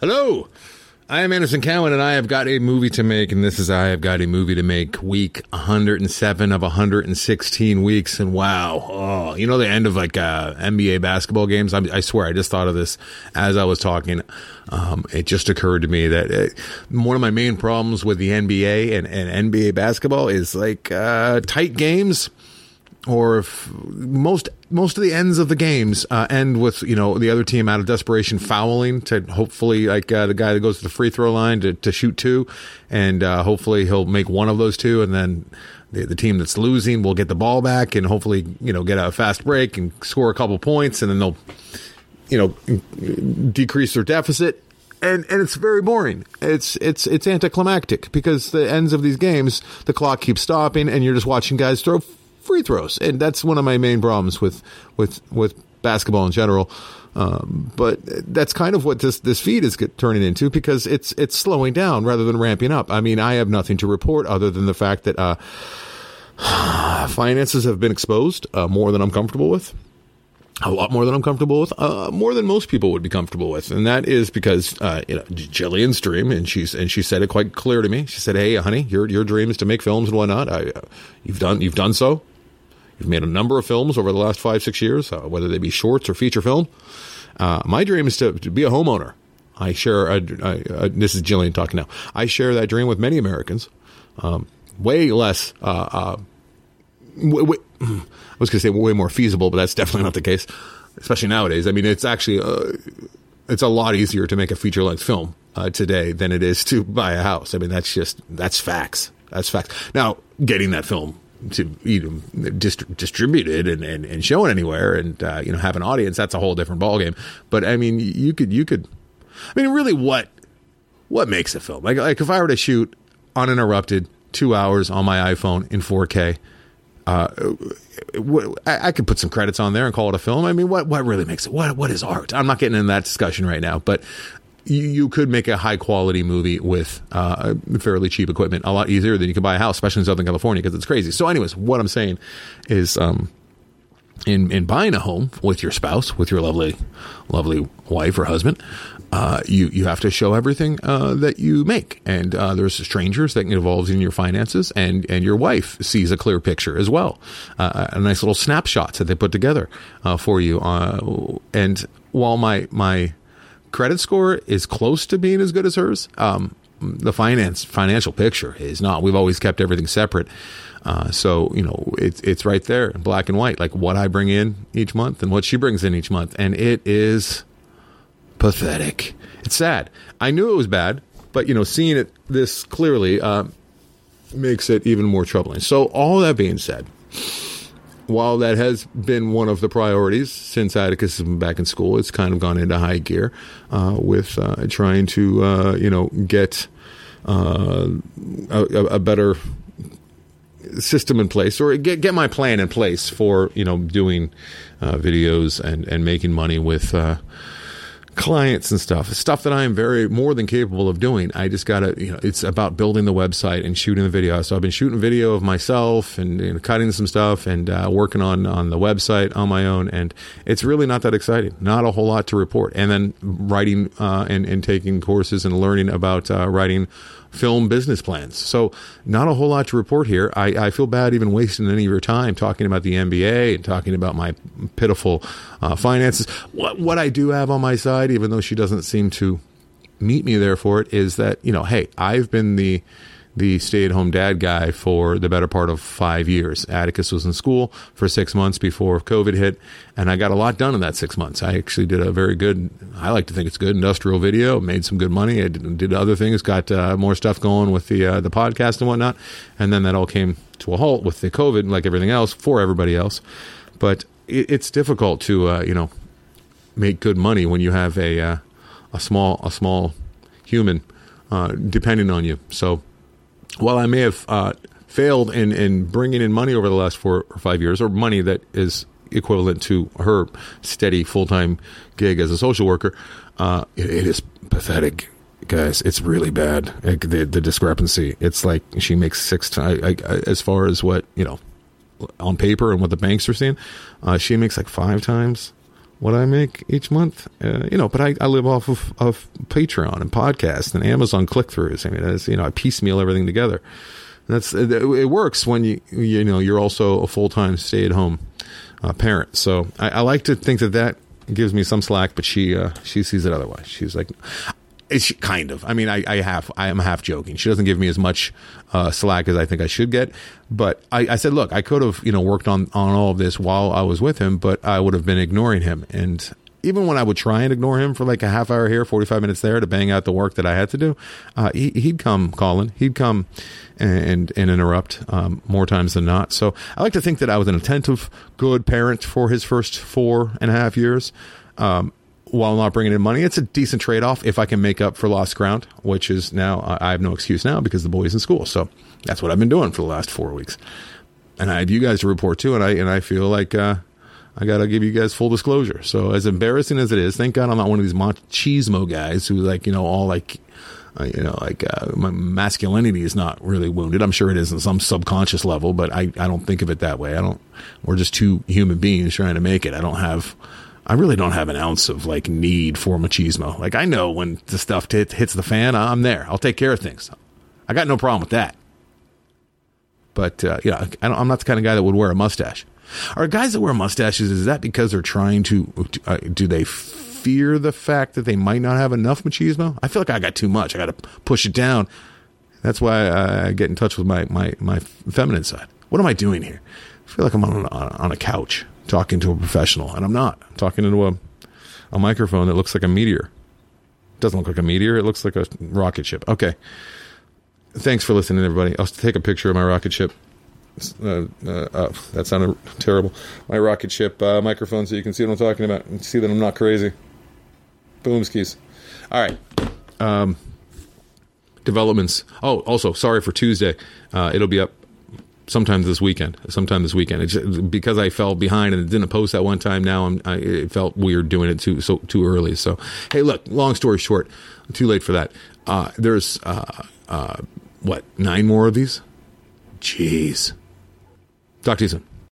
Hello. I am Anderson Cowan, and I have got a movie to make, and this is I have got a movie to make. Week 107 of 116 weeks, and wow, oh, you know the end of like uh, NBA basketball games. I, I, swear, I just thought of this as I was talking. Um, it just occurred to me that it, uh, one of my main problems with the NBA and, and NBA basketball is like uh, tight games or if most most of the ends of the games uh, end with you know the other team out of desperation fouling to hopefully like uh, the guy that goes to the free throw line to, to shoot two, and uh, hopefully he'll make one of those two, and then the, the team that's losing will get the ball back and hopefully you know get a fast break and score a couple points, and then they'll you know decrease their deficit. And, and it's very boring. It's it's it's anticlimactic because the ends of these games, the clock keeps stopping, and you're just watching guys throw free throws, and that's one of my main problems with with with basketball in general. Um, but that's kind of what this this feed is turning into because it's it's slowing down rather than ramping up. I mean, I have nothing to report other than the fact that uh, finances have been exposed uh, more than I'm comfortable with a lot more than I'm comfortable with, uh, more than most people would be comfortable with, and that is because uh, you know Jillian's dream, and she's and she said it quite clear to me. She said, "Hey, honey, your your dream is to make films and whatnot. I, uh, you've done you've done so. You've made a number of films over the last five, six years, uh, whether they be shorts or feature film. Uh, my dream is to, to, be a homeowner. I share, a, this is Jillian talking now. I share that dream with many Americans. Um, way less, uh, uh was going to say way more feasible, but that's definitely not the case, especially nowadays. I mean, it's actually, uh, it's a lot easier to make a feature length film uh, today than it is to buy a house. I mean, that's just, that's facts. That's facts. Now, getting that film to you know dist- distributed and, and, and shown anywhere and uh, you know have an audience that's a whole different ballgame but i mean you could you could i mean really what what makes a film like like if i were to shoot uninterrupted two hours on my iphone in 4k uh, I, I could put some credits on there and call it a film. I mean, what what really makes it? What what is art? I'm not getting in that discussion right now, but you, you could make a high quality movie with uh, fairly cheap equipment a lot easier than you can buy a house, especially in Southern California because it's crazy. So, anyways, what I'm saying is, um, in in buying a home with your spouse, with your lovely, lovely wife or husband, uh, you you have to show everything uh, that you make, and uh, there's strangers that involves in your finances, and and your wife sees a clear picture as well, uh, a nice little snapshots that they put together uh, for you. Uh, and while my my credit score is close to being as good as hers. Um, the finance financial picture is not. We've always kept everything separate. Uh, so you know it's it's right there in black and white, like what I bring in each month and what she brings in each month, and it is pathetic. It's sad. I knew it was bad, but you know, seeing it this clearly uh, makes it even more troubling. So all that being said, while that has been one of the priorities since Atticus has been back in school, it's kind of gone into high gear uh, with uh, trying to, uh, you know, get uh, a, a, better system in place or get get my plan in place for you know doing uh, videos and and making money with clients and stuff, stuff that I am very more than capable of doing. I just gotta, you know, it's about building the website and shooting the video. So I've been shooting video of myself and, cutting some stuff and uh, working on on the website on my own, and it's really not that exciting. Not a whole lot to report. And then writing uh, and and taking courses and learning about uh, writing film business plans. So not a whole lot to report here. I, I, feel bad even wasting any of your time talking about the NBA and talking about my pitiful uh, finances. What, what I do have on my side, even though she doesn't seem to meet me there for it, is that, you know, hey, I've been the the stay at home dad guy for the better part of five years. Atticus was in school for six months before COVID hit, and I got a lot done in that six months. I actually did a very good, I like to think it's good industrial video, made some good money. I did, did other things, got uh, more stuff going with the, uh, the podcast and whatnot. And then that all came to a halt with the COVID, like everything else, for everybody else. But it, it's difficult to, uh, you know, make good money when you have a, uh, a small, a small human uh, depending on you. So, while I may have uh, failed in, in bringing in money over the last four or five years, or money that is equivalent to her steady full time gig as a social worker, uh, it, it is pathetic, guys. It's really bad. Like the, the discrepancy. It's like she makes six times as far as what you know on paper and what the banks are seeing. Uh, she makes like five times what I make each month. Uh, you know, but I, I live off of, of Patreon and podcasts and Amazon click throughs. I mean, that's, you know, I piecemeal everything together. That's it works when you you know you're also a full time stay at home uh, parent. So I, I, like to think that that gives me some slack, but she uh, she sees it otherwise. She's like, it's kind of. I mean, I, I have. I am half joking. She doesn't give me as much uh, slack as I think I should get. But I, I, said, look, I could have, you know, worked on on all of this while I was with him, but I would have been ignoring him. And even when I would try and ignore him for like a half hour here, forty five minutes there to bang out the work that I had to do, uh, he, would come calling. He'd come and and interrupt um, more times than not. So I like to think that I was an attentive, good parent for his first four and a half years. Um, while not bringing in money, it's a decent trade off if I can make up for lost ground, which is now I have no excuse now because the boy's in school. So that's what I've been doing for the last four weeks, and I have you guys to report to, and I and I feel like uh, I got to give you guys full disclosure. So as embarrassing as it is, thank God I'm not one of these machismo guys who like you know all like. Uh, you know, like uh, my masculinity is not really wounded. I'm sure it is in some subconscious level, but I, I don't think of it that way. I don't. We're just two human beings trying to make it. I don't have I really don't have an ounce of like need for machismo. Like I know when the stuff t- hits the fan, I'm there. I'll take care of things. I got no problem with that. But uh, yeah, I am not the kind of guy that would wear a mustache. Are guys that wear mustaches? Is that because they're trying to? Uh, do they fear the fact that they might not have enough machismo? I feel like I got too much. I got to push it down. That's why I get in touch with my my my feminine side. What am I doing here? I feel like I'm on on a couch talking to a professional, and I'm not. I'm talking into a a microphone that looks like a meteor. It doesn't look like a meteor. It looks like a rocket ship. Okay. Thanks for listening, everybody. I'll take a picture of my rocket ship. Uh, uh, uh, that sounded terrible. My rocket ship uh, microphone, so you can see what I'm talking about and see that I'm not crazy. Boom skis. All right. Um, developments. Oh, also, sorry for Tuesday. Uh, it'll be up sometime this weekend. Sometime this weekend. It's because I fell behind and didn't post that one time. Now I'm, I, it felt weird doing it too so too early. So hey, look. Long story short, too late for that. Uh, there's uh, uh, what nine more of these? Jeez. Talk to you soon.